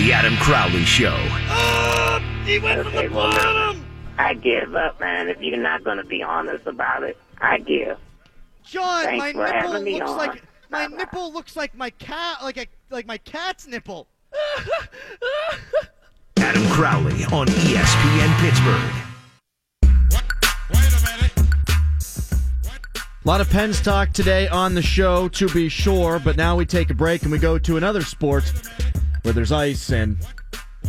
The Adam Crowley Show. Oh, he went from the bottom. I give up, man. If you're not going to be honest about it, I give. John, Thanks my nipple looks on. like my nipple looks like my cat, like a like my cat's nipple. Adam Crowley on ESPN Pittsburgh. A lot of Pens talk today on the show, to be sure, but now we take a break and we go to another sport where there's ice and,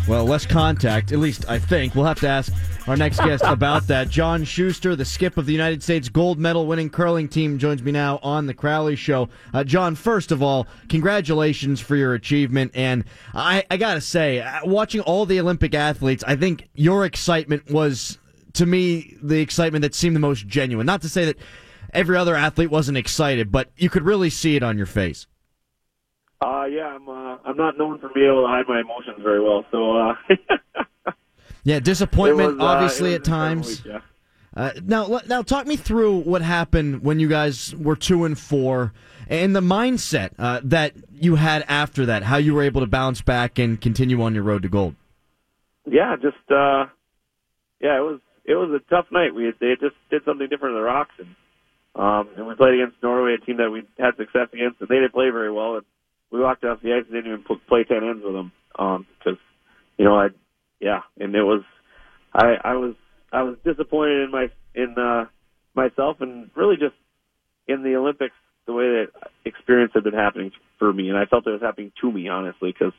well, less contact, at least I think. We'll have to ask our next guest about that. John Shuster, the skip of the United States gold medal winning curling team, joins me now on the Crowley Show. Uh, John, first of all, congratulations for your achievement. And I, I got to say, uh, watching all the Olympic athletes, I think your excitement was, to me, the excitement that seemed the most genuine. Not to say that every other athlete wasn't excited, but you could really see it on your face. Uh, yeah, I'm. Uh, I'm not known for being able to hide my emotions very well. So, uh, Yeah, disappointment, was, uh, obviously, at was an incredible times. week, yeah. Uh, now, now, talk me through what happened when you guys were two and four, and the mindset uh, that you had after that. How you were able to bounce back and continue on your road to gold. yeah, just uh, yeah, it was it was a tough night. We they just did something different in the Rocks, and um, and we played against Norway, a team that we had success against, and they didn't play very well. And we walked off the ice and didn't even play ten ends with them because you know I yeah, and it was I I was I was disappointed in my in uh, myself and really just in the Olympics the way that experience had been happening for me, and I felt it was happening to me honestly because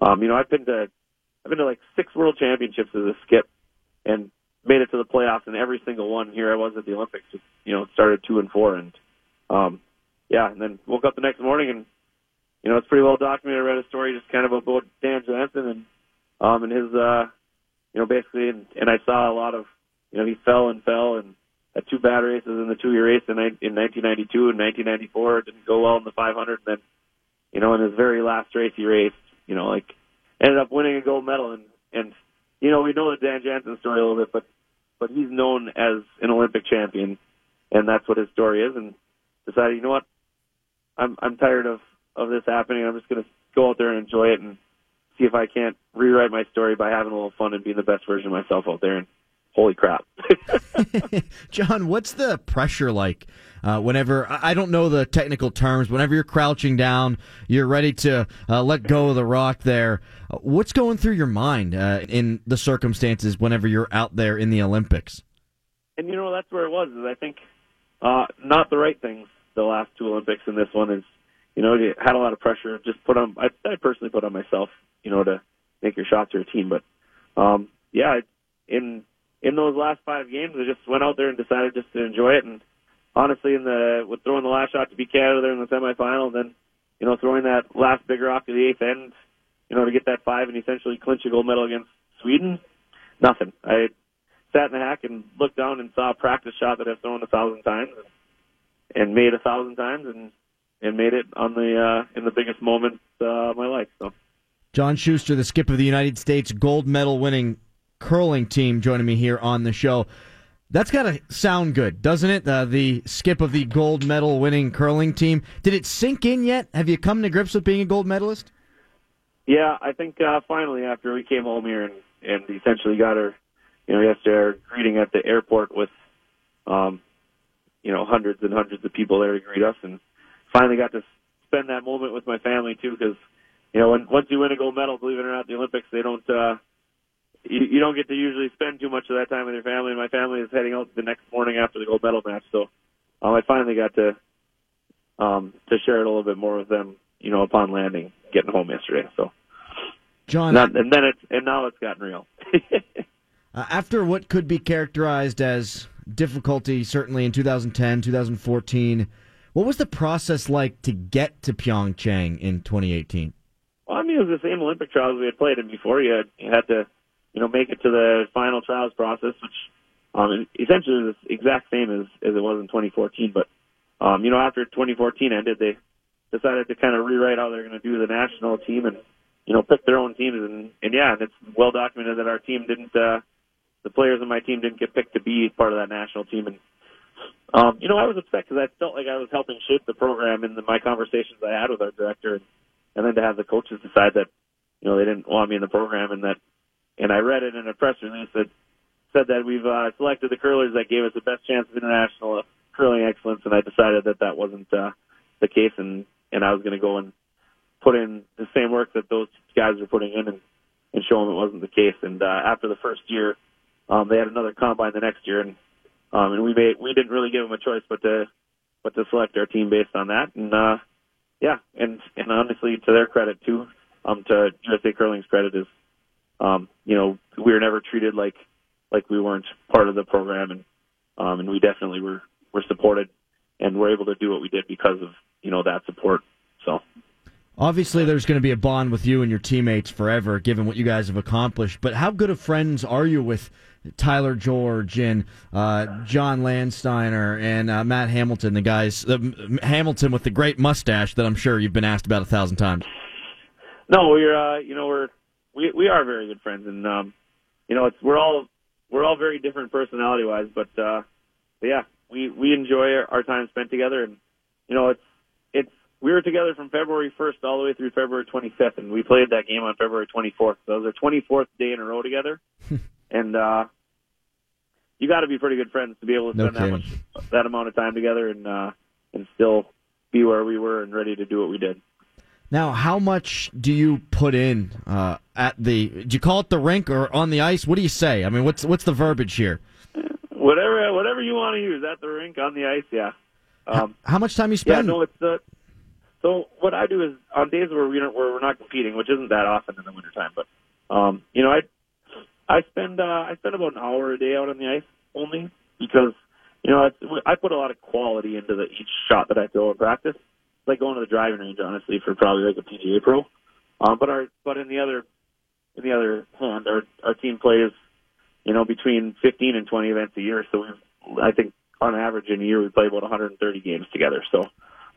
um, you know I've been to I've been to like six world championships as a skip and made it to the playoffs in every single one. Here I was at the Olympics, just, you know, started two and four, and um, yeah, and then woke up the next morning and you know it's pretty well documented. I read a story just kind of about Dan Johansson and um, and his uh, you know basically, and, and I saw a lot of you know he fell and fell and had two bad races in the two year race in, in 1992 and 1994 didn't go well in the 500. And then you know in his very last race he raced, you know like ended up winning a gold medal and and you know we know the Dan Jansen story a little bit, but but he's known as an Olympic champion, and that's what his story is. And decided, you know what, I'm I'm tired of of this happening. I'm just going to go out there and enjoy it and see if I can't rewrite my story by having a little fun and being the best version of myself out there. And holy crap! John, what's the pressure like uh, whenever I don't know the technical terms? Whenever you're crouching down, you're ready to uh, let go of the rock. There, Uh, what's going through your mind uh, in the circumstances whenever you're out there in the Olympics? and you know that's where it was. Is I think uh, not the right things. The last two Olympics and this one is, you know, had a lot of pressure. Just put on. I, I personally put on myself, you know, to make your shot to a team. But um, yeah, in in those last five games, I just went out there and decided just to enjoy it. And honestly, in the with throwing the last shot to beat Canada there in the semifinal, then you know throwing that last big rock to the eighth end, you know, to get that five and essentially clinch a gold medal against Sweden, nothing. I sat in the hack and looked down and saw a practice shot that I've thrown a thousand times and made a thousand times and and made it on the uh, in the biggest moment uh, of my life. So John Shuster, the skip of the United States gold medal winning curling team, joining me here on the show. That's got to sound good, doesn't it? Uh, the skip of the gold medal winning curling team. Did it sink in yet? Have you come to grips with being a gold medalist? yeah, I think uh, finally after we came home here and and essentially got our you know yesterday our greeting at the airport with um you know hundreds and hundreds of people there to greet us and finally got to spend that moment with my family too because you know when once you win a gold medal believe it or not the olympics they don't uh you, you don't get to usually spend too much of that time with your family. And my family is heading out the next morning after the gold medal match so um i finally got to um to share it a little bit more with them you know upon landing getting home yesterday so. John, not, and then it's and now it's gotten real. Uh, after what could be characterized as difficulty, certainly in 2010, 2014, what was the process like to get to Pyeongchang in 2018? Well, I mean, it was the same Olympic trials we had played in before. You had, you had to, you know, make it to the final trials process, which um, essentially was the exact same as, as it was in 2014. But, um, you know, after 2014 ended, they decided to kind of rewrite how they're going to do the national team and, you know, pick their own teams. And, and yeah, it's well documented that our team didn't, uh, the players on my team didn't get picked to be part of that national team. And, um, you know, I was upset because I felt like I was helping shape the program in the, my conversations I had with our director. And, and then to have the coaches decide that you know they didn't want me in the program, and that and I read it in a press release that said that we've uh, selected the curlers that gave us the best chance of international curling excellence, and I decided that that wasn't uh, the case, and and I was going to go and put in the same work that those guys were putting in, and and show them it wasn't the case. And uh, after the first year, um, they had another combine the next year, and um, and we made we didn't really give them a choice but to but to select our team based on that, and uh, yeah, and and honestly, to their credit too, um, to USA Curling's credit is, um, you know, we were never treated like like we weren't part of the program, and um, and we definitely were were supported, and were able to do what we did because of you know that support. So. Obviously, there's going to be a bond with you and your teammates forever, given what you guys have accomplished. But how good of friends are you with Tyler George and uh, John Landsteiner and uh, Matt Hamilton, the guys, uh, Hamilton with the great mustache that I'm sure you've been asked about a thousand times? No, we're uh, you know we're we we are very good friends, and um, you know it's we're all we're all very different personality wise, but uh, but yeah, we we enjoy our, our time spent together, and you know it's it's we were together from February 1st all the way through February 25th, and we played that game on February 24th. So it was our 24th day in a row together, and uh, you got to be pretty good friends to be able to No spend that much that amount of time together and uh, and still be where we were and ready to do what we did. Now, how much do you put in uh, at the? Do you call it the rink or on the ice? What do you say? I mean, what's what's the verbiage here? Whatever whatever you want to use at the rink on the ice, yeah. Um, How much time you Yeah, spend? no, it's the. So what I do is on days where we don't, where we're not competing, which isn't that often in the wintertime, but um, you know, I I spend uh, I spend about an hour a day out on the ice only because you know it's, I put a lot of quality into the each shot that I throw in practice. It's like going to the driving range, honestly, for probably like a PGA pro. Um, but our but in the other in the other hand, our our team plays you know between 15 and 20 events a year, so we I think on average in a year we play about 130 games together. So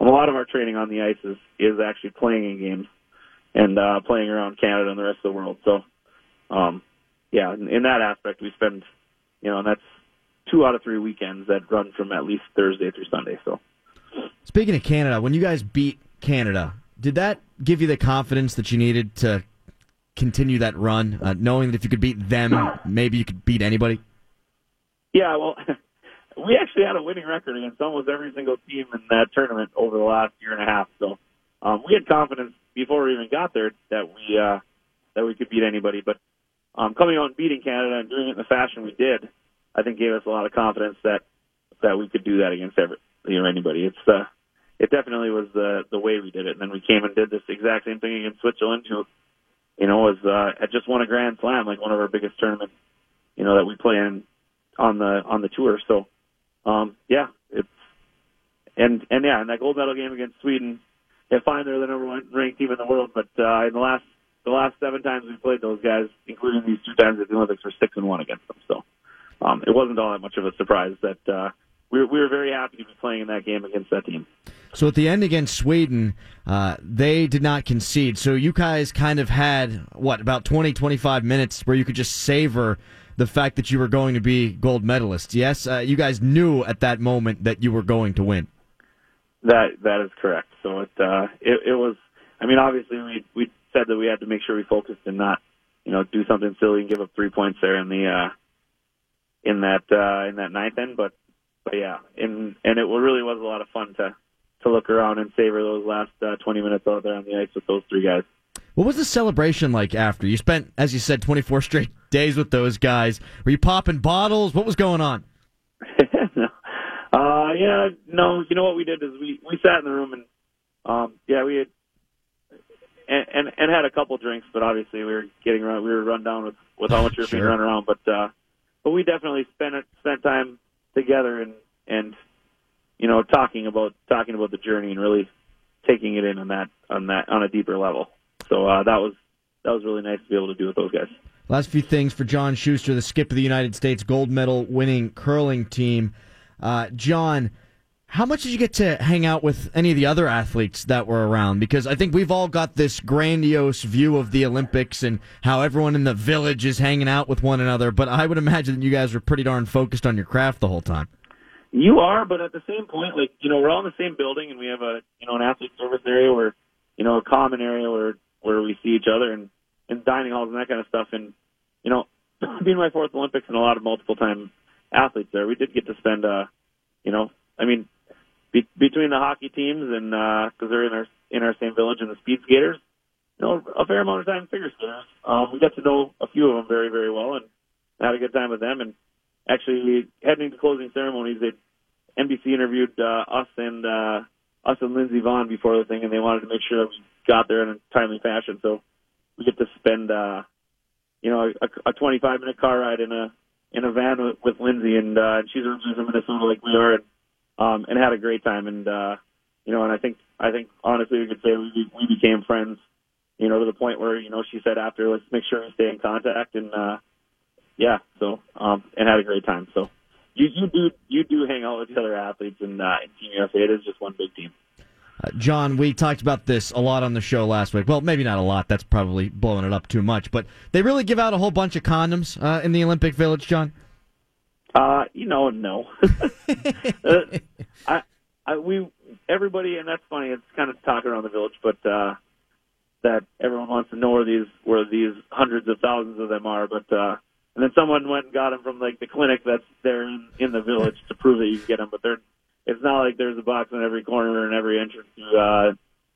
a lot of our training on the ice is is actually playing in games and uh, playing around Canada and the rest of the world. So, um, yeah, in, in that aspect, we spend, you know, and that's two out of three weekends that run from at least Thursday through Sunday. So, Speaking of Canada, when you guys beat Canada, did that give you the confidence that you needed to continue that run, uh, knowing that if you could beat them, maybe you could beat anybody? yeah, well, we actually had a winning record against almost every single team in that tournament over the last year and a half. So, um, we had confidence before we even got there that we uh, that we could beat anybody. But um, coming out and beating Canada and doing it in the fashion we did, I think gave us a lot of confidence that that we could do that against every you know anybody. It's uh, it definitely was the the way we did it. And then we came and did this exact same thing against Switzerland, who you know was uh, had just won a Grand Slam, like one of our biggest tournaments, you know that we play in on the on the tour. So um, yeah, it's and and yeah, in that gold medal game against Sweden, yeah, fine, they're the number one ranked team in the world, but uh, in the last the last seven times we played those guys, including these two times at the Olympics, we're six and one against them. So um, it wasn't all that much of a surprise that uh, we were, we were very happy to be playing in that game against that team. So at the end against Sweden, uh, they did not concede. So you guys kind of had, what, about 20, 25 minutes where you could just savor the fact that you were going to be gold medalists. Yes, uh, you guys knew at that moment that you were going to win. That that is correct. So it uh, it, it was. I mean, obviously we we said that we had to make sure we focused and not, you know, do something silly and give up three points there in the uh, in that uh, in that ninth end. But but yeah, and and it really was a lot of fun to to look around and savor those last uh, 20 minutes out there on the ice with those three guys. What was the celebration like after? You spent, as you said, 24 straight days with those guys. Were you popping bottles? What was going on? no. Uh, yeah, no. You know what we did is we we sat in the room and um, yeah, we had and, and and had a couple drinks, but obviously we were getting run, we were run down with with how much we were being run around. But uh, but we definitely spent it, spent time together and and you know talking about talking about the journey and really taking it in on that on that on a deeper level. So uh, that was that was really nice to be able to do with those guys. Last few things for John Shuster, the skip of the United States gold medal winning curling team. Uh, John, how much did you get to hang out with any of the other athletes that were around? Because I think we've all got this grandiose view of the Olympics and how everyone in the village is hanging out with one another, but I would imagine that you guys were pretty darn focused on your craft the whole time. You are, but at the same point, like you know, we're all in the same building, and we have a you know an athlete service area where you know a common area where where we see each other, and and dining halls and that kind of stuff. And you know, being my fourth Olympics and a lot of multiple time athletes there, we did get to spend, uh, you know, I mean, be, between the hockey teams and because they're in our in our same village and the speed skaters, you know, a fair amount of time figure skaters. Um, we got to know a few of them very very well and had a good time with them. And actually, heading to closing ceremonies, they NBC interviewed uh, us and uh, us and Lindsey Vonn before the thing, and they wanted to make sure that we got there in a timely fashion. So we get to spend, uh, you know, a, a 25 minute car ride in a in a van with, with Lindsey, and uh, she's originally from Minnesota, like we are, and um, and had a great time. And uh, you know, and I think I think honestly, we could say we we became friends. You know, to the point where you know she said after, let's make sure we stay in contact, and uh, yeah, so um, and had a great time. So you you do you do hang out with the other athletes and uh, in Team USA. It is just one big team. Uh, John, we talked about this a lot on the show last week. Well, maybe not a lot. That's probably blowing it up too much. But they really give out a whole bunch of condoms uh, in the Olympic Village, John. Uh, you know, no. uh, I, I, we, everybody, and that's funny. It's kind of talking around the village, but uh, that everyone wants to know where these where these hundreds of thousands of them are. But uh, and then someone went and got them from like the clinic that's there in, in the village to prove that you can get them. But they're it's not like there's a box in every corner and every entrance to uh,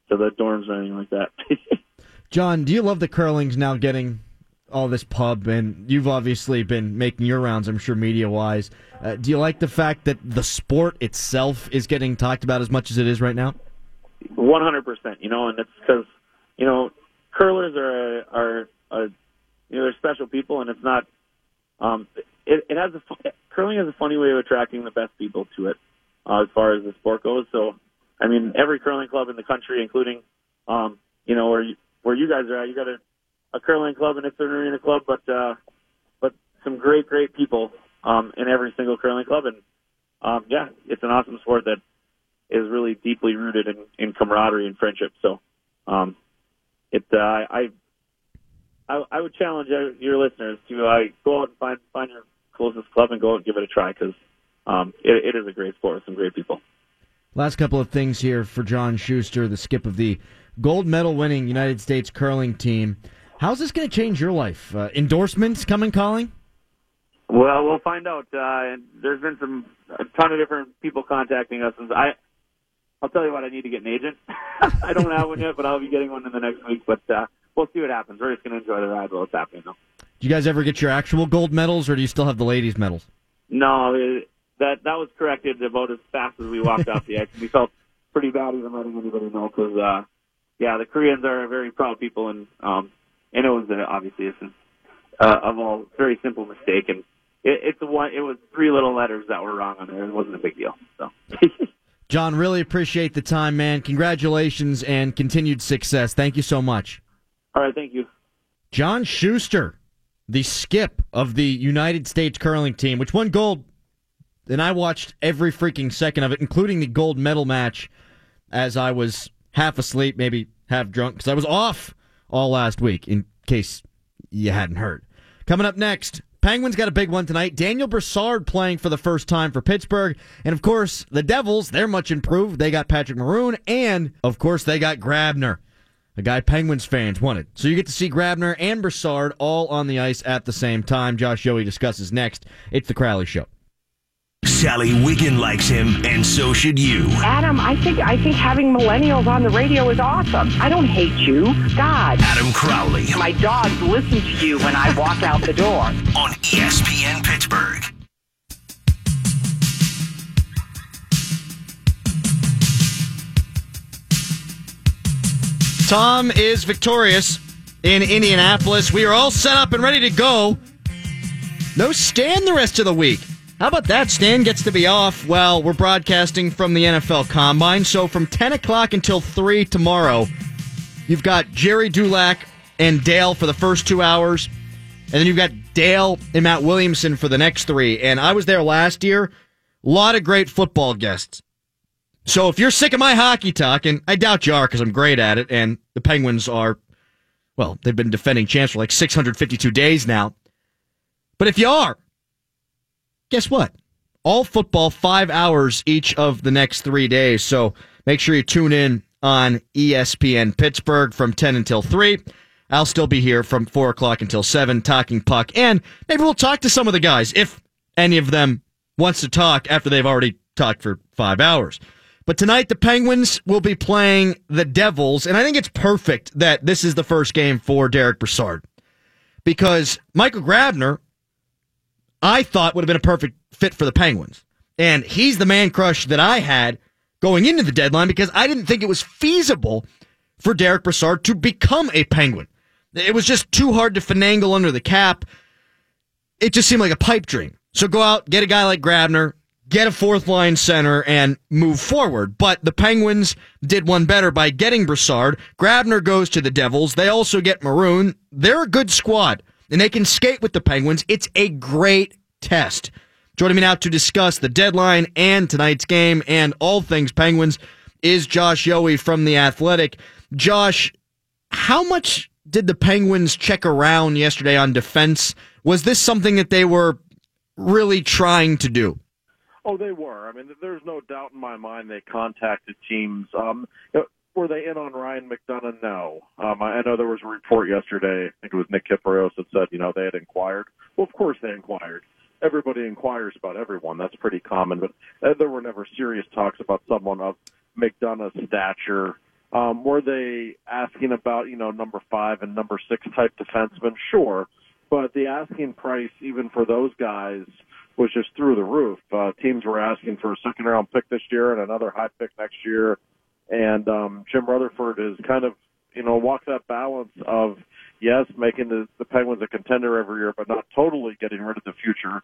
to the dorms or anything like that. John, do you love the curling's now getting all this pub, and you've obviously been making your rounds, I'm sure, media wise. Uh, do you like the fact that the sport itself is getting talked about as much as it is right now? One hundred percent. You know, and it's because you know curlers are a, are a, you know they're special people, and it's not. Um, it, it has a curling has a funny way of attracting the best people to it, uh, as far as the sport goes. So, I mean, every curling club in the country, including, um, you know, where you, where you guys are at, you got a a curling club and it's an arena club, but uh, but some great great people um, in every single curling club, and um, yeah, it's an awesome sport that is really deeply rooted in, in camaraderie and friendship. So, um, it uh, I, I I would challenge your listeners to uh, go out and find find your closest club and go out and give it a try because um, it, it is a great sport with some great people. Last couple of things here for John Shuster, the skip of the gold medal winning United States curling team. How's this going to change your life? Uh, endorsements coming calling? Well, we'll find out. Uh, there's been some a ton of different people contacting us. And I, I'll tell you what, I need to get an agent. I don't have one yet, but I'll be getting one in the next week. But uh, we'll see what happens. We're just going to enjoy the ride while it's happening, though. Do you guys ever get your actual gold medals, or do you still have the ladies' medals? No, it, that that was corrected about as fast as we walked off the ice. We felt pretty bad even letting anybody know because, uh, yeah, the Koreans are a very proud people, and um, and it was uh, obviously a uh, of all very simple mistake, and it, it's one. It was three little letters that were wrong on there. It wasn't a big deal. So. John, really appreciate the time, man. Congratulations and continued success. Thank you so much. All right, thank you. John Shuster, the skip of the United States curling team, which won gold, and I watched every freaking second of it, including the gold medal match, as I was half asleep, maybe half drunk, because I was off all last week, in case you hadn't heard. Coming up next, Penguins got a big one tonight. Daniel Brassard playing for the first time for Pittsburgh. And of course, the Devils, they're much improved. They got Patrick Maroon, and of course, they got Grabner, a guy Penguins fans wanted. So you get to see Grabner and Brassard all on the ice at the same time. Josh Yohe discusses next. It's the Crowley Show. Sally Wiggin likes him, and so should you. Adam, I think I think having millennials on the radio is awesome. I don't hate you. God. Adam Crowley. My dogs listen to you when I walk out the door. On ESPN Pittsburgh. Tom is victorious in Indianapolis. We are all set up and ready to go. No Stan the rest of the week. How about that? Stan gets to be off while we're broadcasting from the NFL Combine. So from 10 o'clock until 3 tomorrow, you've got Jerry Dulac and Dale for the first two hours. And then you've got Dale and Matt Williamson for the next three. And I was there last year. A lot of great football guests. So if you're sick of my hockey talk, and I doubt you are because I'm great at it, and the Penguins are, well, they've been defending champs for like 652 days now. But if you are, guess what? All football, five hours each of the next three days. So make sure you tune in on ESPN Pittsburgh from 10 until 3. Uh, I'll still be here from four o'clock until seven, talking puck, and maybe we'll talk to some of the guys if any of them wants to talk after they've already talked for five hours. But tonight, the Penguins will be playing the Devils, and I think it's perfect that this is the first game for Derek Brassard because Michael Grabner, I thought would have been a perfect fit for the Penguins. And he's the man crush that I had going into the deadline because I didn't think it was feasible for Derek Brassard to become a Penguin. It was just too hard to finagle under the cap. It just seemed like a pipe dream. So go out, get a guy like Grabner, get a fourth line center and move forward. But the Penguins did one better by getting Brassard. Grabner goes to the Devils. They also get Maroon. They're a good squad and they can skate with the Penguins. It's a great test. Joining me now to discuss the deadline and tonight's game and all things Penguins is Josh Yohe from The Athletic. Josh, how much did the Penguins check around yesterday on defense? Was this something that they were really trying to do? Oh, they were. I mean, there's no doubt in my mind they contacted teams. Um, were they in on Ryan McDonagh? No. Um, I know there was a report yesterday. I think it was Nick Kypreos that said, you know, they had inquired. Well, of course they inquired. Everybody inquires about everyone. That's pretty common. But uh, there were never serious talks about someone of McDonagh's stature. Um, were they asking about, you know, number five and number six type defensemen? Sure. But the asking price, even for those guys, was just through the roof. Uh, teams were asking for a second round pick this year and another high pick next year. And um, Jim Rutherford is kind of, you know, walk that balance of, yes, making the, the Penguins a contender every year, but not totally getting rid of the future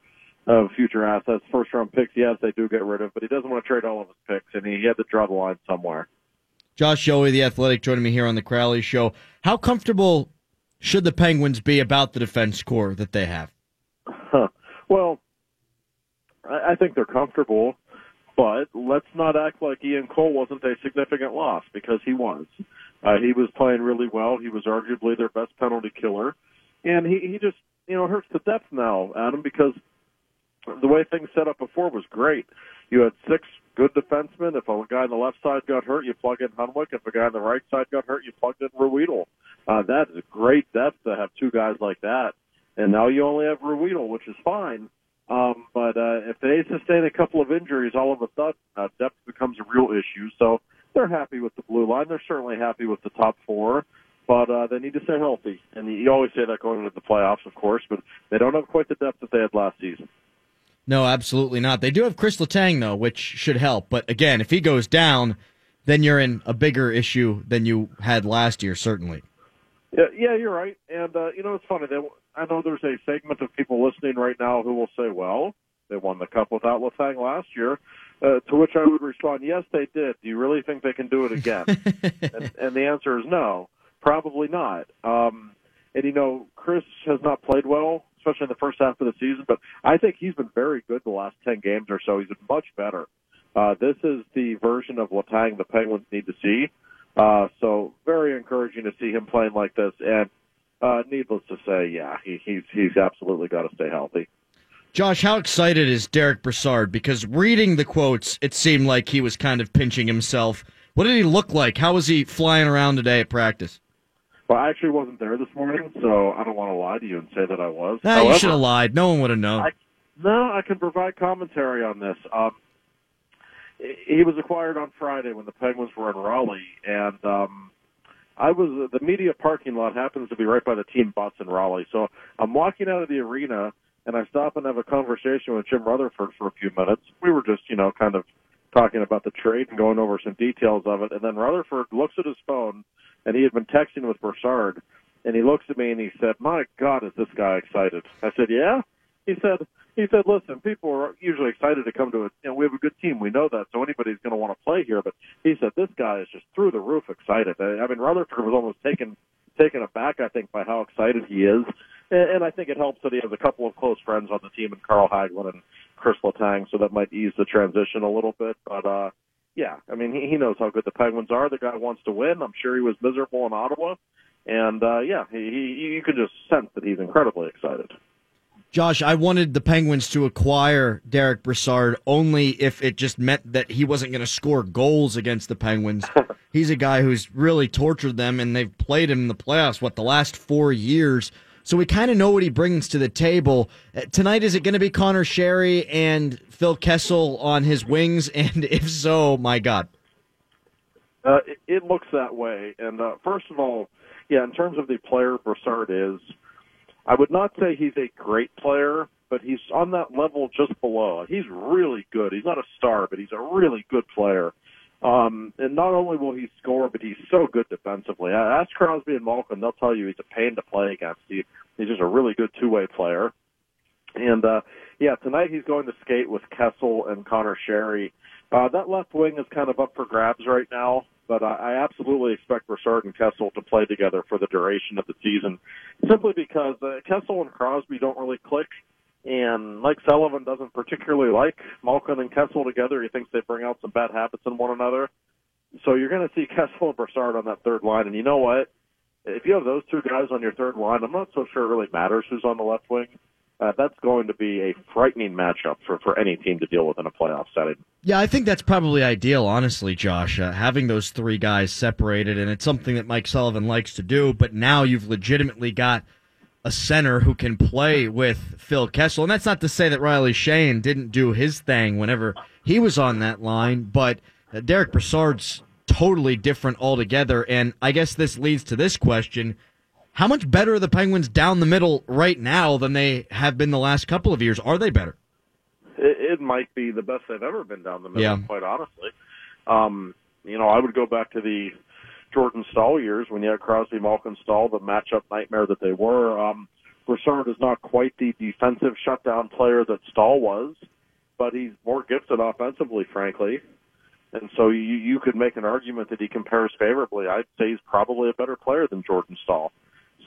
of future assets. First round picks, yes, they do get rid of, but he doesn't want to trade all of his picks, and he, had to draw the line somewhere. Josh Yohe, the athletic, joining me here on the Crowley Show. How comfortable should the Penguins be about the defense core that they have? Huh. Well, I, I think they're comfortable, but let's not act like Ian Cole wasn't a significant loss because he was. Uh, he was playing really well. He was arguably their best penalty killer, and he he just you know hurts the depth now, Adam, because the way things set up before was great. You had six good defensemen. If a guy on the left side got hurt, you plug in Hunwick. If a guy on the right side got hurt, you plugged in Ruhwedel. Uh, that is great depth to have two guys like that. And now you only have Ruhwedel, which is fine. Um, but uh, if they sustain a couple of injuries, all of a sudden uh, depth becomes a real issue. So they're happy with the blue line. They're certainly happy with the top four, but uh, they need to stay healthy. And you always say that going into the playoffs, of course, but they don't have quite the depth that they had last season. No, absolutely not. They do have Chris Letang though, which should help. But again, if he goes down, then you're in a bigger issue than you had last year, certainly. Yeah, yeah, you're right. And uh, you know, it's funny. They, I know there's a segment of people listening right now who will say, "Well, they won the cup without Letang last year." Uh, to which I would respond, "Yes, they did. Do you really think they can do it again?" and, and the answer is no, probably not. Um, and you know, Chris has not played well, especially in the first half of the season. But I think he's been very good the last ten games or so. He's been much better. Uh, this is the version of Letang the Penguins need to see. Uh, so very encouraging to see him playing like this. And uh, needless to say, yeah, he, he's he's absolutely got to stay healthy. Josh, how excited is Derek Brassard? Because reading the quotes, it seemed like he was kind of pinching himself. What did he look like? How was he flying around today at practice? Well, I actually wasn't there this morning, so I don't want to lie to you and say that I was. Nah, However, you should have lied. No one would have known. I, no, I can provide commentary on this. Um, he was acquired on Friday when the Penguins were in Raleigh, and um, I was the media parking lot happens to be right by the team bus in Raleigh. So I'm walking out of the arena, and I stop and have a conversation with Jim Rutherford for a few minutes. We were just, you know, kind of talking about the trade and going over some details of it. And then Rutherford looks at his phone, and he had been texting with Brassard, and he looks at me and he said, "My God, is this guy excited?" I said, "Yeah." He said, he said, listen, people are usually excited to come to it. You know, we have a good team. We know that. So anybody's going to want to play here. But he said, this guy is just through the roof excited. I, mean, Rutherford was almost taken, taken aback, I think, by how excited he is. And, and I think it helps that he has a couple of close friends on the team in Carl Hagelin and Chris Letang. So that might ease the transition a little bit. But, uh, yeah, I mean, he, he knows how good the Penguins are. The guy wants to win. I'm sure he was miserable in Ottawa. And, uh, yeah, he, he, you can just sense that he's incredibly excited. Josh, I wanted the Penguins to acquire Derek Brassard only if it just meant that he wasn't going to score goals against the Penguins. He's a guy who's really tortured them, and they've played him in the playoffs, what, the last four years. So we kind of know what he brings to the table. Uh, Tonight, is it going to be Conor Sheary and Phil Kessel on his wings? And if so, my God. Uh, it, it looks that way. And uh, first of all, yeah, in terms of the player Brassard is, I would not say he's a great player, but he's on that level just below. He's really good. He's not a star, but he's a really good player. Um, and not only will he score, but he's so good defensively. Ask Crosby and Malkin; they'll tell you he's a pain to play against. He, he's just a really good two-way player. And uh, yeah, tonight he's going to skate with Kessel and Conor Sheary. Uh, that left wing is kind of up for grabs right now, but I, I absolutely expect Brassard and Kessel to play together for the duration of the season, simply because uh, Kessel and Crosby don't really click, and Mike Sullivan doesn't particularly like Malkin and Kessel together. He thinks they bring out some bad habits in one another. So you're going to see Kessel and Brassard on that third line, and you know what? If you have those two guys on your third line, I'm not so sure it really matters who's on the left wing. Uh, that's going to be a frightening matchup for, for any team to deal with in a playoff setting. Yeah, I think that's probably ideal, honestly, Josh, uh, having those three guys separated, and it's something that Mike Sullivan likes to do, but now you've legitimately got a center who can play with Phil Kessel. And that's not to say that Riley Sheahan didn't do his thing whenever he was on that line, but uh, Derek Brassard's totally different altogether. And I guess this leads to this question. How much better are the Penguins down the middle right now than they have been the last couple of years? Are they better? It, it might be the best they've ever been down the middle, Yeah. quite honestly. Um, you know, I would go back to the Jordan Staal years when you had Crosby, Malkin, Staal, the matchup nightmare that they were. Um, Brassard is not quite the defensive shutdown player that Staal was, but he's more gifted offensively, frankly. And so you, you could make an argument that he compares favorably. I'd say he's probably a better player than Jordan Staal.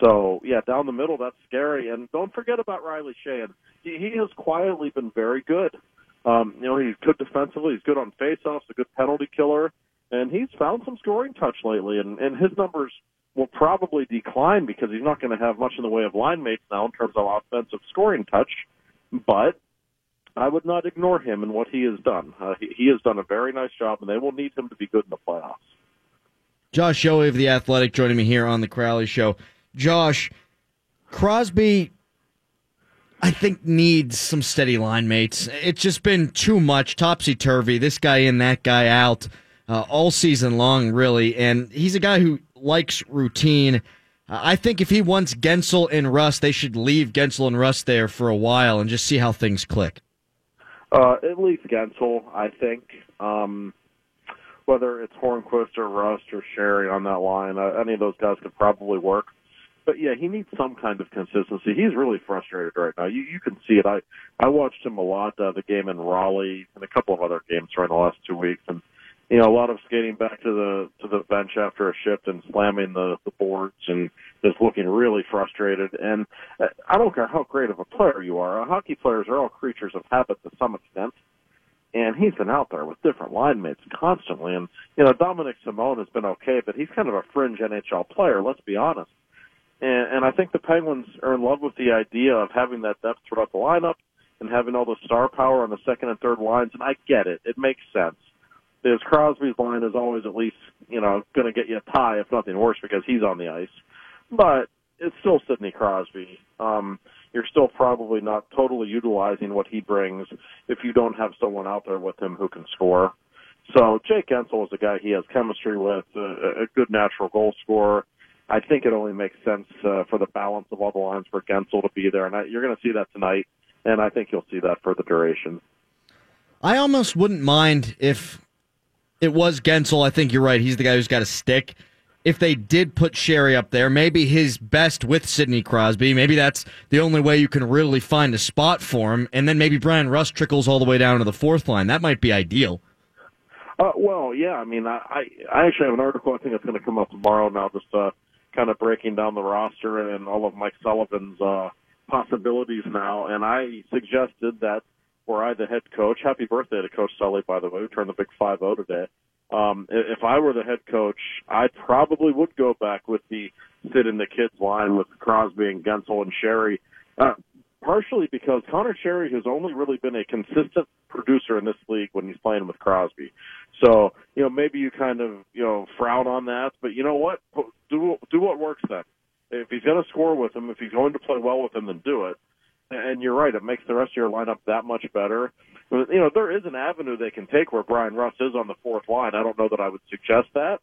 So yeah, down the middle, that's scary. And don't forget about Riley Sheahan. He, he has quietly been very good. Um, you know, he's good defensively. He's good on faceoffs. A good penalty killer, and he's found some scoring touch lately. And, and his numbers will probably decline because he's not going to have much in the way of line mates now in terms of offensive scoring touch. But I would not ignore him and what he has done. Uh, he, he has done a very nice job, and they will need him to be good in the playoffs. Josh Yohe of The Athletic joining me here on The Crowley Show. Josh, Crosby, I think, needs some steady line mates. It's just been too much topsy turvy, this guy in, that guy out, uh, all season long, really. And he's a guy who likes routine. Uh, I think if he wants Guentzel and Rust, they should leave Guentzel and Rust there for a while and just see how things click. Uh, at least Guentzel, I think. Um, whether it's Hornqvist or Rust or Sheary on that line, uh, any of those guys could probably work. But yeah, he needs some kind of consistency. He's really frustrated right now. You you can see it. I I watched him a lot. Uh, the game in Raleigh and a couple of other games during the last two weeks, and you know a lot of skating back to the to the bench after a shift and slamming the the boards and just looking really frustrated. And uh, I don't care how great of a player you are. Uh, hockey players are all creatures of habit to some extent and he's been out there with different line mates constantly. And you know, Dominik Simon has been okay, but he's kind of a fringe NHL player. Let's be honest. And, and I think the Penguins are in love with the idea of having that depth throughout the lineup and having all the star power on the second and third lines. And I get it; it makes sense. Because Crosby's line is always at least you know going to get you a tie, if nothing worse, because he's on the ice. But it's still Sidney Crosby. Um, you're still probably not totally utilizing what he brings if you don't have someone out there with him who can score. So Jake Guentzel is a guy he has chemistry with, uh, a good natural goal scorer. I think it only makes sense uh, for the balance of all the lines for Guentzel to be there, and I, you're going to see that tonight, and I think you'll see that for the duration. I almost wouldn't mind if it was Guentzel. I think you're right. He's the guy who's got a stick. If they did put Sheary up there, maybe his best with Sidney Crosby. Maybe that's the only way you can really find a spot for him. And then maybe Bryan Rust trickles all the way down to the fourth line. That might be ideal. Uh, well, yeah. I mean, I I I actually have an article. I think that's going to come up tomorrow. Now, just uh, kind of breaking down the roster and all of Mike Sullivan's uh, possibilities now. And I suggested that were I the head coach, happy birthday to Coach Sully, by the way, who turned the big five zero today. Um, if I were the head coach, I probably would go back with the Sid and the kids line with Crosby and Guentzel and Sheary. Uh, partially because Conor Sheary has only really been a consistent producer in this league when he's playing with Crosby. So, you know, maybe you kind of, you know, frown on that, but you know what? Do do what works then. If he's going to score with him, if he's going to play well with him, then do it. And you're right, it makes the rest of your lineup that much better. You know, there is an avenue they can take where Bryan Rust is on the fourth line. I don't know that I would suggest that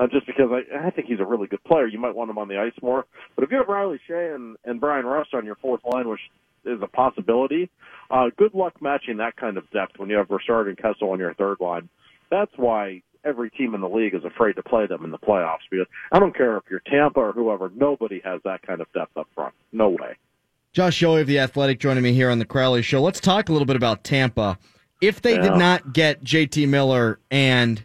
uh, just because I, I think he's a really good player. You might want him on the ice more. But if you have Riley Sheahan and, and Bryan Rust on your fourth line, which is a possibility, uh, good luck matching that kind of depth when you have Richard and Kessel on your third line. That's why every team in the league is afraid to play them in the playoffs because I don't care if you're Tampa or whoever, nobody has that kind of depth up front. No way. Josh Yohe of The Athletic joining me here on the Crowley Show. Let's talk a little bit about Tampa. If they yeah. did not get JT Miller and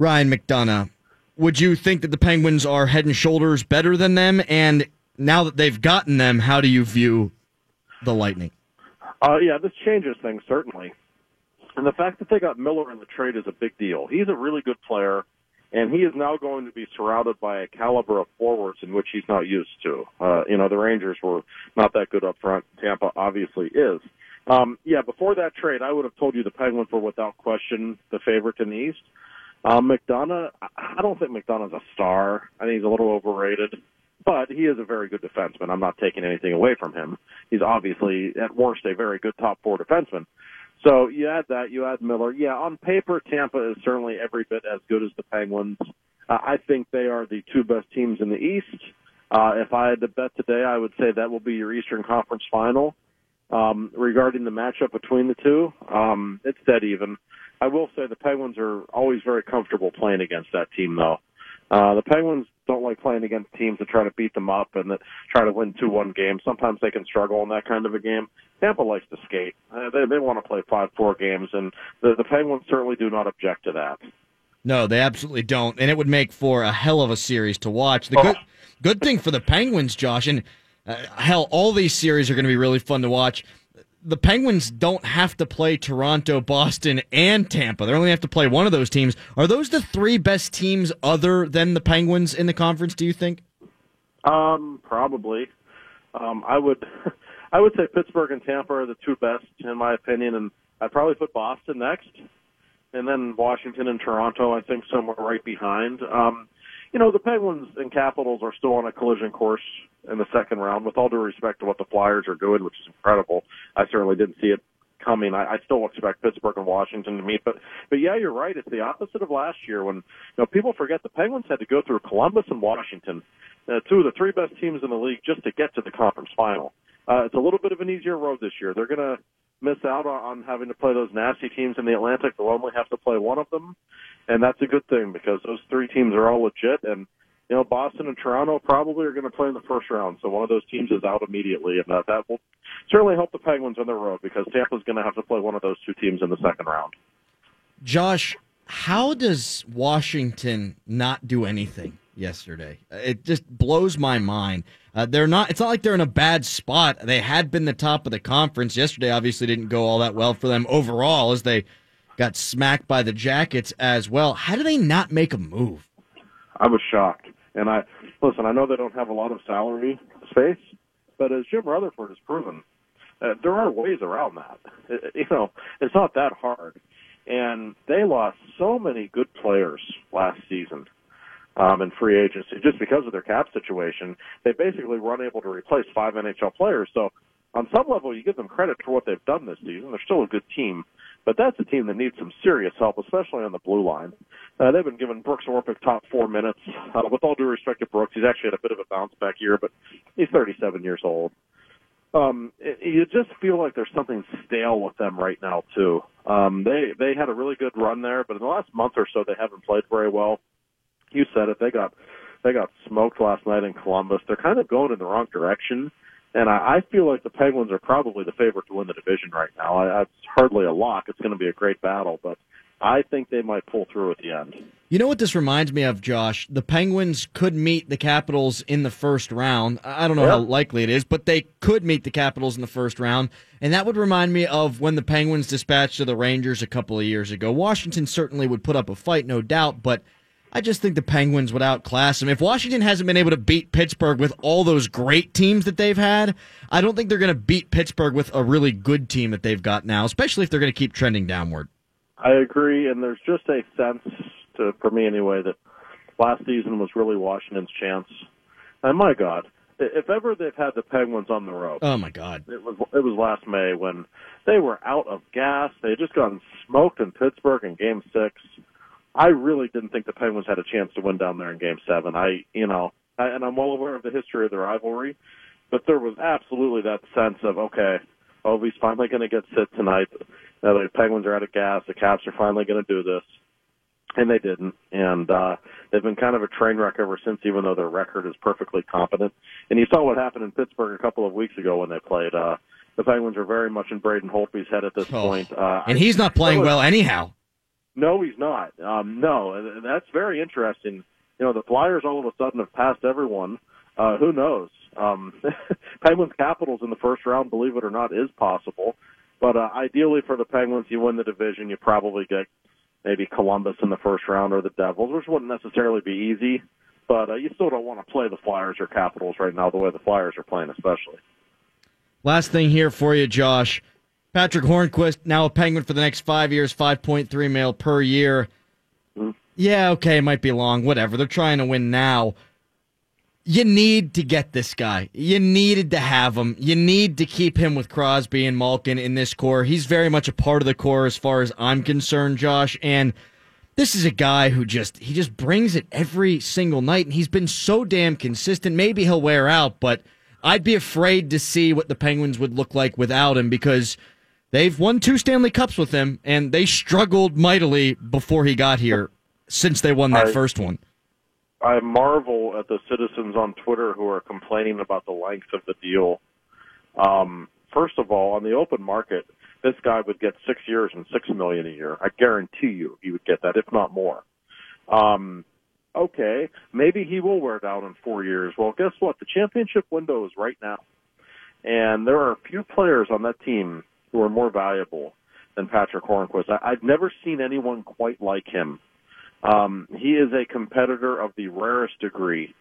Ryan McDonagh, would you think that the Penguins are head and shoulders better than them? And now that they've gotten them, how do you view the Lightning? Uh, yeah, this changes things certainly, and the fact that they got Miller in the trade is a big deal. He's a really good player, and he is now going to be surrounded by a caliber of forwards in which he's not used to. Uh, you know, the Rangers were not that good up front. Tampa obviously is. Um, yeah, before that trade, I would have told you the Penguins were without question the favorite in the East. Um, McDonagh, I don't think McDonagh's a star. I think he's a little overrated, but he is a very good defenseman. I'm not taking anything away from him. He's obviously, at worst, a very good top four defenseman. So you add that, you add Miller. Yeah, on paper, Tampa is certainly every bit as good as the Penguins. Uh, I think they are the two best teams in the East. Uh, if I had to bet today, I would say that will be your Eastern Conference final. Um, regarding the matchup between the two, um, it's dead even. I will say the Penguins are always very comfortable playing against that team, though. Uh, the Penguins don't like playing against teams that try to beat them up and that try to win two-one games. Sometimes they can struggle in that kind of a game. Tampa likes to skate. Uh, they they want to play five-four games, and the the Penguins certainly do not object to that. No, they absolutely don't, and it would make for a hell of a series to watch. The oh. good good thing for the Penguins, Josh, and uh, hell, all these series are going to be really fun to watch the Penguins don't have to play Toronto, Boston, and Tampa. They only have to play one of those teams. Are those the three best teams other than the Penguins in the conference? Do you think? Um, probably. Um, I would, I would say Pittsburgh and Tampa are the two best in my opinion, and I'd probably put Boston next, and then Washington and Toronto. I think somewhere right behind. Um, you know, the Penguins and Capitals are still on a collision course in the second round. With all due respect to what the Flyers are doing, which is incredible, I certainly didn't see it coming. I, I still expect Pittsburgh and Washington to meet, but but yeah, you're right. It's the opposite of last year when you know people forget the Penguins had to go through Columbus and Washington, uh, two of the three best teams in the league, just to get to the conference final. Uh, it's a little bit of an easier road this year. They're gonna miss out on, having to play those nasty teams in the Atlantic. They'll only have to play one of them, and that's a good thing because those three teams are all legit. And you know, Boston and Toronto probably are going to play in the first round, so one of those teams is out immediately, and that that will certainly help the Penguins on their road because Tampa's going to have to play one of those two teams in the second round. Josh, how does Washington not do anything yesterday? It just blows my mind. Uh, they're not. It's not like they're in a bad spot. They had been the top of the conference yesterday. Obviously, didn't go all that well for them overall, as they got smacked by the Jackets as well. How do they not make a move? I was shocked, and I listen. I know they don't have a lot of salary space, but as Jim Rutherford has proven, uh, there are ways around that. It, you know, it's not that hard. And they lost so many good players last season um, in free agency just because of their cap situation. They basically were unable to replace five NHL players. So on some level, you give them credit for what they've done this season. They're still a good team, but that's a team that needs some serious help, especially on the blue line. Uh, they've been giving Brooks Orpik top four minutes. Uh, with all due respect to Brooks, he's actually had a bit of a bounce back year, but he's 37 years old. Um, it, you just feel like there's something stale with them right now too. Um, they they had a really good run there, but in the last month or so, they haven't played very well you said it. They got they got smoked last night in Columbus. They're kind of going in the wrong direction, and I, I feel like the Penguins are probably the favorite to win the division right now. I, it's hardly a lock. It's going to be a great battle, but I think they might pull through at the end. You know what this reminds me of, Josh? The Penguins could meet the Capitals in the first round. I don't know how likely it is, but they could meet the Capitals in the first round. And that would remind me of when the Penguins dispatched to the Rangers a couple of years ago. Washington certainly would put up a fight, no doubt, but I just think the Penguins would outclass them. If Washington hasn't been able to beat Pittsburgh with all those great teams that they've had, I don't think they're going to beat Pittsburgh with a really good team that they've got now, especially if they're going to keep trending downward. I agree, and there's just a sense, to, for me anyway, that last season was really Washington's chance. And my God, if ever they've had the Penguins on the rope, Oh my God! it was it was last May when they were out of gas. They had just gotten smoked in Pittsburgh in Game Six. I really didn't think the Penguins had a chance to win down there in Game Seven. I, you know, I, and I'm well aware of the history of the rivalry, but there was absolutely that sense of okay, Ovi's finally going to get sit tonight. Uh, the Penguins are out of gas. The Caps are finally going to do this, and they didn't. And uh, they've been kind of a train wreck ever since, even though their record is perfectly competent. And you saw what happened in Pittsburgh a couple of weeks ago when they played. Uh, the Penguins are very much in Braden Holtby's head at this Oh. point. Uh, And he's not playing I- well anyhow. No, he's not. Um, no, that's very interesting. You know, the Flyers all of a sudden have passed everyone. Uh, who knows? Um, Penguins Capitals in the first round, believe it or not, is possible. But uh, ideally for the Penguins, you win the division, you probably get maybe Columbus in the first round or the Devils, which wouldn't necessarily be easy. But uh, you still don't want to play the Flyers or Capitals right now, the way the Flyers are playing, especially. Last thing here for you, Josh. Patrick Hornqvist, now a Penguin for the next five years, 5.3 mil per year. Mm-hmm. Yeah, okay, it might be long, whatever. They're trying to win now. You need to get this guy. You needed to have him. You need to keep him with Crosby and Malkin in this core. He's very much a part of the core as far as I'm concerned, Josh. And this is a guy who just he just brings it every single night and he's been so damn consistent. Maybe he'll wear out, but I'd be afraid to see what the Penguins would look like without him because they've won two Stanley Cups with him and they struggled mightily before he got here since they won that I- first one. I marvel at the citizens on Twitter who are complaining about the length of the deal. Um, first of all, on the open market, this guy would get six years and six million a year. I guarantee you, he would get that, if not more. Um, okay, maybe he will wear down in four years. Well, guess what? The championship window is right now, and there are a few players on that team who are more valuable than Patrick Hornqvist. I, I've never seen anyone quite like him. Um, he is a competitor of the rarest degree,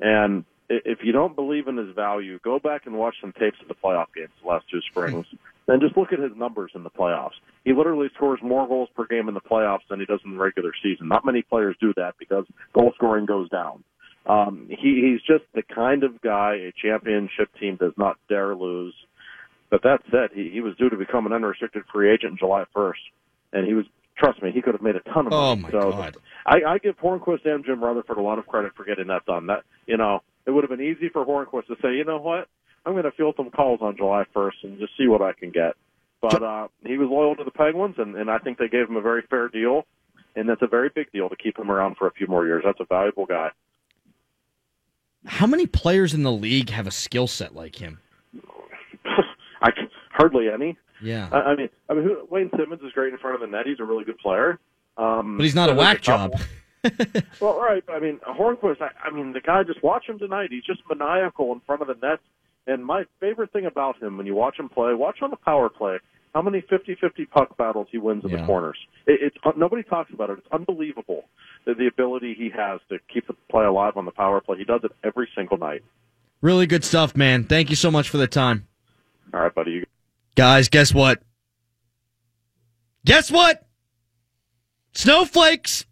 and if you don't believe in his value, go back and watch some tapes of the playoff games the last two springs, and just look at his numbers in the playoffs. He literally scores more goals per game in the playoffs than he does in the regular season. Not many players do that because goal scoring goes down. Um, he, he's just the kind of guy a championship team does not dare lose. But that said, he, he was due to become an unrestricted free agent in July 1st, and he was. Trust me, he could have made a ton of money. Oh my so god. I, I give Hornqvist and Jim Rutherford a lot of credit for getting that done. That you know, it would have been easy for Hornqvist to say, you know what, I'm going to field some calls on July 1st and just see what I can get. But uh, he was loyal to the Penguins, and, and I think they gave him a very fair deal, and that's a very big deal to keep him around for a few more years. That's a valuable guy. How many players in the league have a skill set like him? I can, hardly any. Yeah. I, I mean, I mean, who, Wayne Simmonds is great in front of the net. He's a really good player. Um, But he's not a whack job. Well, right. I mean, Hornqvist. I, I mean, the guy. Just watch him tonight. He's just maniacal in front of the net. And my favorite thing about him, when you watch him play, watch on the power play. How many 50-50 puck battles he wins in Yeah. the corners? It, it's uh, nobody talks about it. It's unbelievable the, the ability he has to keep the play alive on the power play. He does it every single night. Really good stuff, man. Thank you so much for the time. All right, buddy. Guys, guess what? Guess what? Snowflakes.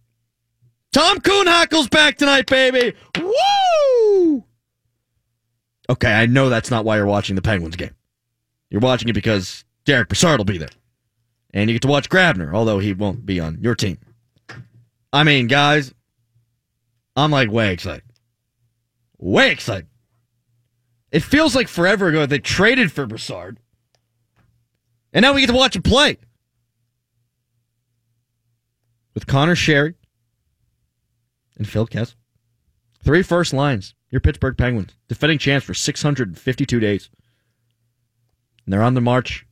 Tom Kuhnhackl's back tonight, baby. Woo! Okay, I know that's not why you're watching the Penguins game. You're watching it because Derek Brassard will be there. And you get to watch Grabner, although he won't be on your team. I mean, guys, I'm like way excited. Way excited. It feels like forever ago they traded for Brassard. And now we get to watch him play. With Conor Sheary and Phil Kess. Three first lines. Your Pittsburgh Penguins. Defending champs for 652 days. And they're on the march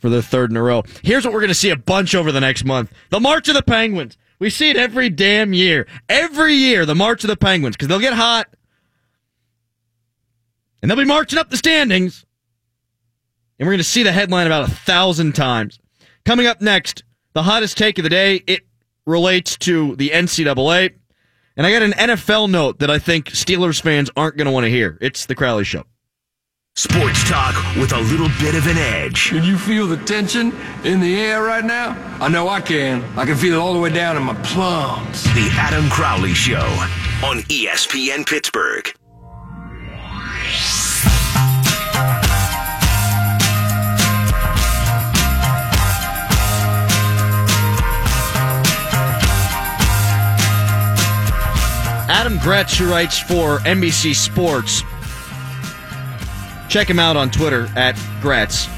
for their third in a row. Here's what we're going to see a bunch over the next month. The March of the Penguins. We see it every damn year. Every year, the March of the Penguins, because they'll get hot. And they'll be marching up the standings. And we're going to see the headline about a thousand times. Coming up next, the hottest take of the day. It relates to the NCAA, and I got an NFL note that I think Steelers fans aren't going to want to hear. It's the Crowley Show. Sports talk with a little bit of an edge. Can you feel the tension in the air right now? I know I can. I can feel it all the way down in my plums. The Adam Crowley Show on ESPN Pittsburgh. Adam Gretz, who writes for NBC Sports, check him out on Twitter at Gretz.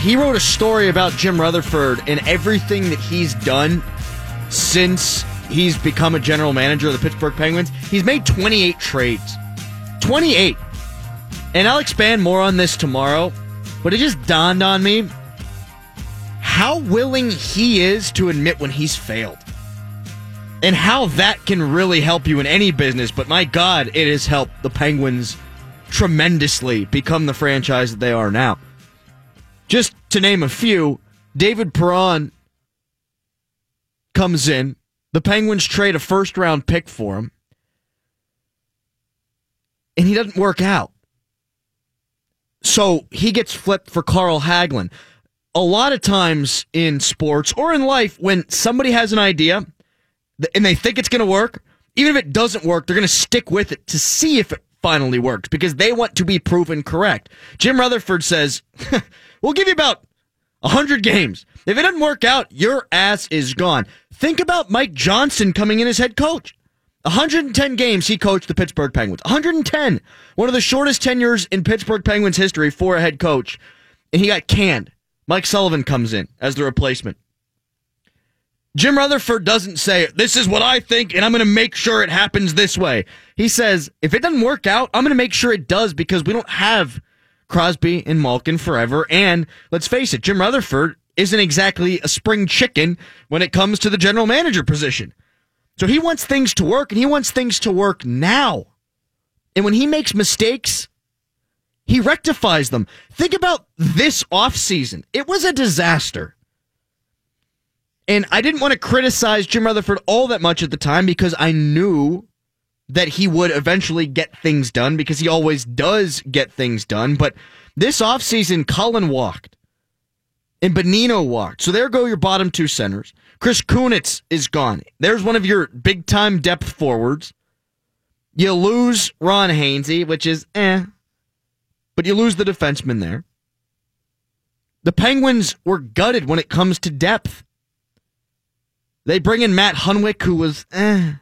He wrote a story about Jim Rutherford and everything that he's done since he's become a general manager of the Pittsburgh Penguins. He's made 28 trades. 28. And I'll expand more on this tomorrow, but it just dawned on me how willing he is to admit when he's failed and how that can really help you in any business. But my God, it has helped the Penguins tremendously become the franchise that they are now. Just to name a few, David Perron comes in. The Penguins trade a first round pick for him, and he doesn't work out. So he gets flipped for Carl Hagelin. A lot of times in sports or in life, when somebody has an idea, and they think it's going to work, even if it doesn't work, they're going to stick with it to see if it finally works because they want to be proven correct. Jim Rutherford says, We'll give you about 100 games. If it doesn't work out, your ass is gone. Think about Mike Johnston coming in as head coach. 110 games he coached the Pittsburgh Penguins. 110. One of the shortest tenures in Pittsburgh Penguins history for a head coach. And he got canned. Mike Sullivan comes in as the replacement. Jim Rutherford doesn't say, This is what I think, and I'm going to make sure it happens this way. He says, If it doesn't work out, I'm going to make sure it does because we don't have Crosby and Malkin forever. And let's face it, Jim Rutherford isn't exactly a spring chicken when it comes to the general manager position. So he wants things to work, and he wants things to work now. And when he makes mistakes, he rectifies them. Think about this offseason. It was a disaster. And I didn't want to criticize Jim Rutherford all that much at the time because I knew that he would eventually get things done because he always does get things done. But this offseason, Cullen walked and Bonino walked. So there go your bottom two centers. Chris Kunitz is gone. There's one of your big time depth forwards. You lose Ron Hainsey, which is eh, but you lose the defenseman there. The Penguins were gutted when it comes to depth. They bring in Matt Hunwick, who was eh,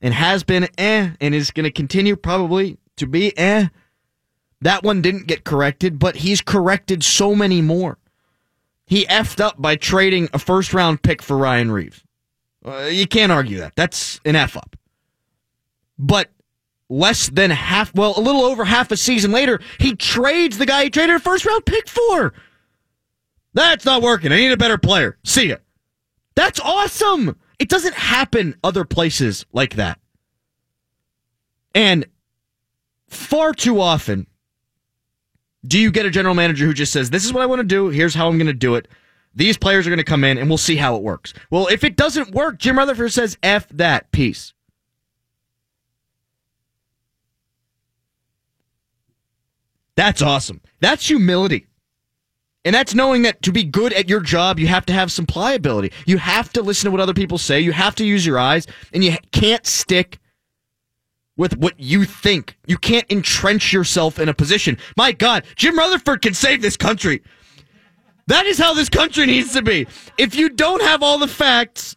and has been eh, and is going to continue probably to be eh. That one didn't get corrected, but he's corrected so many more. He effed up by trading a first round pick for Ryan Reaves. Uh, you can't argue that. That's an F up. But less than half, well, a little over half a season later, he trades the guy he traded a first round pick for. That's not working. I need a better player. See ya. That's awesome. It doesn't happen other places like that. And far too often, do you get a general manager who just says, This is what I want to do. Here's how I'm going to do it. These players are going to come in and we'll see how it works. Well, if it doesn't work, Jim Rutherford says, F that piece. That's awesome. That's humility. And that's knowing that to be good at your job, you have to have some pliability. You have to listen to what other people say. You have to use your eyes, and you can't stick with what you think. You can't entrench yourself in a position. My God, Jim Rutherford can save this country. That is how this country needs to be. If you don't have all the facts,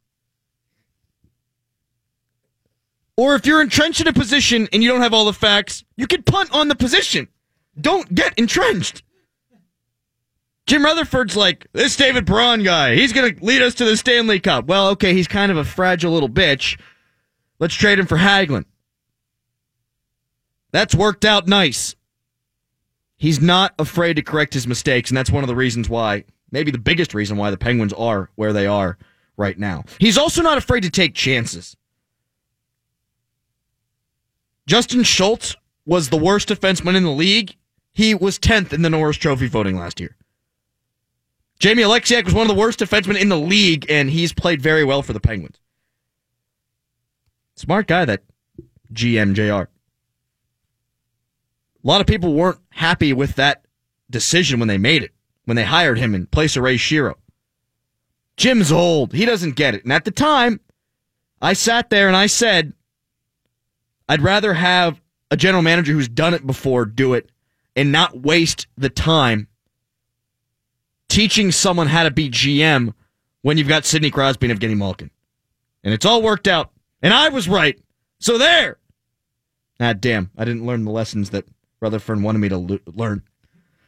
or if you're entrenched in a position and you don't have all the facts, you can punt on the position. Don't get entrenched. Jim Rutherford's like, this David Braun guy, he's going to lead us to the Stanley Cup. Well, okay, he's kind of a fragile little bitch. Let's trade him for Hagelin. That's worked out nice. He's not afraid to correct his mistakes, and that's one of the reasons why, maybe the biggest reason why the Penguins are where they are right now. He's also not afraid to take chances. Justin Schultz was the worst defenseman in the league. He was 10th in the Norris Trophy voting last year. Jamie Oleksiak was one of the worst defensemen in the league, and he's played very well for the Penguins. Smart guy, that GMJR. A lot of people weren't happy with that decision when they made it, when they hired him in place of Ray Shero. Jim's old. He doesn't get it. And at the time, I sat there and I said, I'd rather have a general manager who's done it before do it and not waste the time teaching someone how to be GM when you've got Sidney Crosby and Evgeny Malkin. And it's all worked out. And I was right. So there. Ah, damn. I didn't learn the lessons that Rutherford wanted me to lo- learn.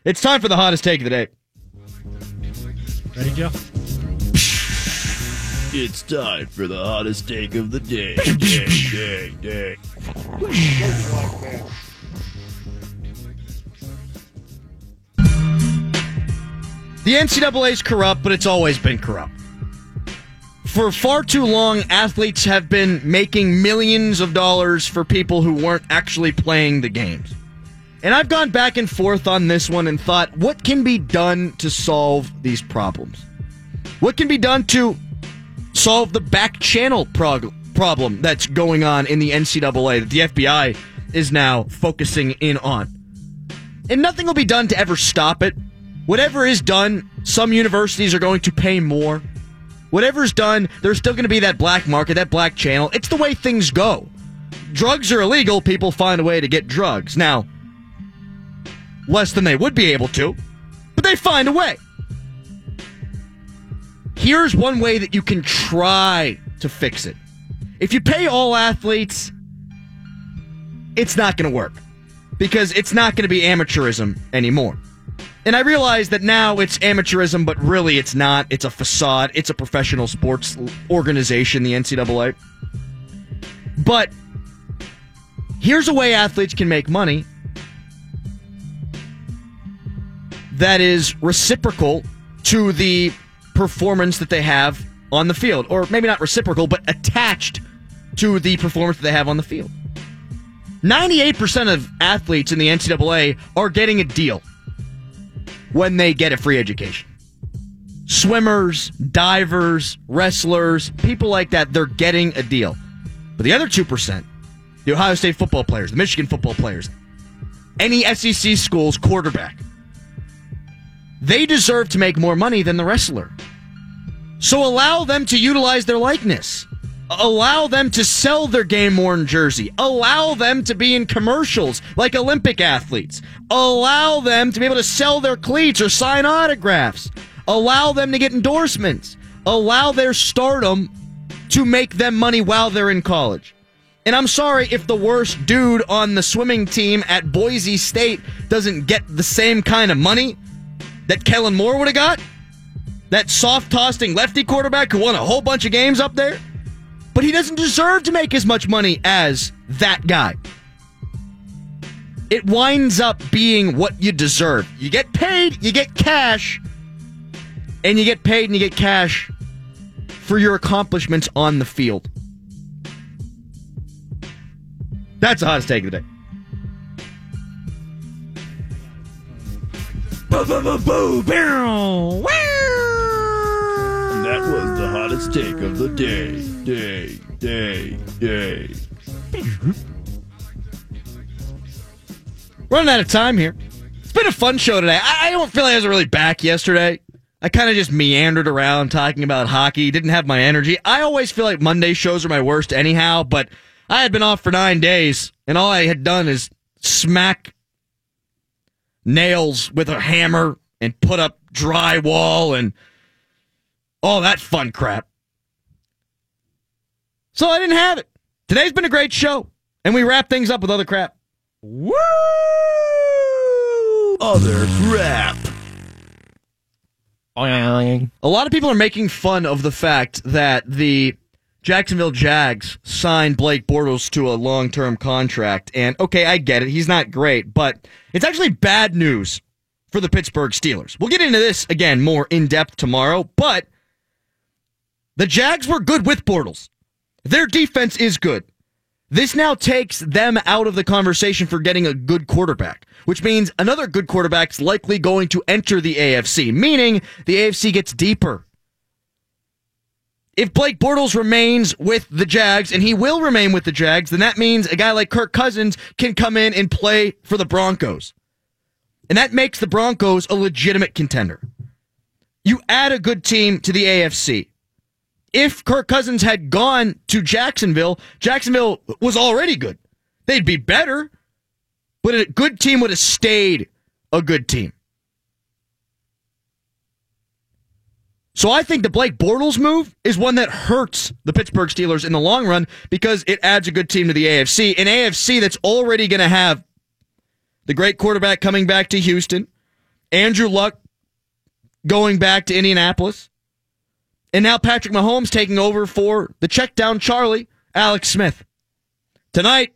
It's time for the hottest take of the day. Ready, Joe? It's time for the hottest take of the day. day, day, day. The NCAA is corrupt, but it's always been corrupt. For far too long, athletes have been making millions of dollars for people who weren't actually playing the games. And I've gone back and forth on this one and thought, what can be done to solve these problems? What can be done to solve the back channel prog- problem that's going on in the NCAA that the FBI is now focusing in on? And nothing will be done to ever stop it. Whatever is done, some universities are going to pay more. Whatever's done, there's still going to be that black market, that black channel. It's the way things go. Drugs are illegal, people find a way to get drugs. Now, less than they would be able to, but they find a way. Here's one way that you can try to fix it. If you pay all athletes, it's not going to work because it's not going to be amateurism anymore. And I realize that now it's amateurism, but really it's not. It's a facade. It's a professional sports organization, the NCAA. But here's a way athletes can make money that is reciprocal to the performance that they have on the field. Or maybe not reciprocal, but attached to the performance that they have on the field. 98% of athletes in the NCAA are getting a deal when they get a free education. Swimmers, divers, wrestlers, people like that, they're getting a deal. But the other 2%, the Ohio State football players, the Michigan football players, any SEC school's quarterback, they deserve to make more money than the wrestler. So allow them to utilize their likeness. Allow them to sell their game worn jersey. Allow them to be in commercials like Olympic athletes. Allow them to be able to sell their cleats or sign autographs. Allow them to get endorsements. Allow their stardom to make them money while they're in college. And I'm sorry if the worst dude on the swimming team at Boise State doesn't get the same kind of money that Kellen Moore would have got. That soft tossing lefty quarterback who won a whole bunch of games up there he doesn't deserve to make as much money as that guy. It winds up being what you deserve. You get paid, you get cash, and you get paid and you get cash for your accomplishments on the field. That's the hottest take of the day. That was the hottest take of the day. Day, day, day. Running out of time here. It's been a fun show today. I, I don't feel like I was really back yesterday. I kind of just meandered around talking about hockey, didn't have my energy. I always feel like Monday shows are my worst anyhow, but I had been off for nine days, and all I had done is smack nails with a hammer and put up drywall and all that fun crap. So I didn't have it. Today's been a great show, and we wrap things up with other crap. Woo! Other crap. A lot of people are making fun of the fact that the Jacksonville Jags signed Blake Bortles to a long term contract. And okay, I get it. He's not great, but it's actually bad news for the Pittsburgh Steelers. We'll get into this again more in depth tomorrow, but the Jags were good with Bortles. Their defense is good. This now takes them out of the conversation for getting a good quarterback, which means another good quarterback's likely going to enter the AFC, meaning the AFC gets deeper. If Blake Bortles remains with the Jags, and he will remain with the Jags, then that means a guy like Kirk Cousins can come in and play for the Broncos. And that makes the Broncos a legitimate contender. You add a good team to the AFC. If Kirk Cousins had gone to Jacksonville, Jacksonville was already good. They'd be better, but a good team would have stayed a good team. So I think the Blake Bortles move is one that hurts the Pittsburgh Steelers in the long run because it adds a good team to the AFC. An AFC that's already going to have the great quarterback coming back to Houston, Andrew Luck going back to Indianapolis, and now Patrick Mahomes taking over for the check down Charlie, Alex Smith. Tonight,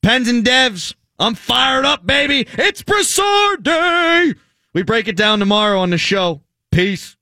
Pens and Devs. I'm fired up, baby. It's Brassard Day. We break it down tomorrow on the show. Peace.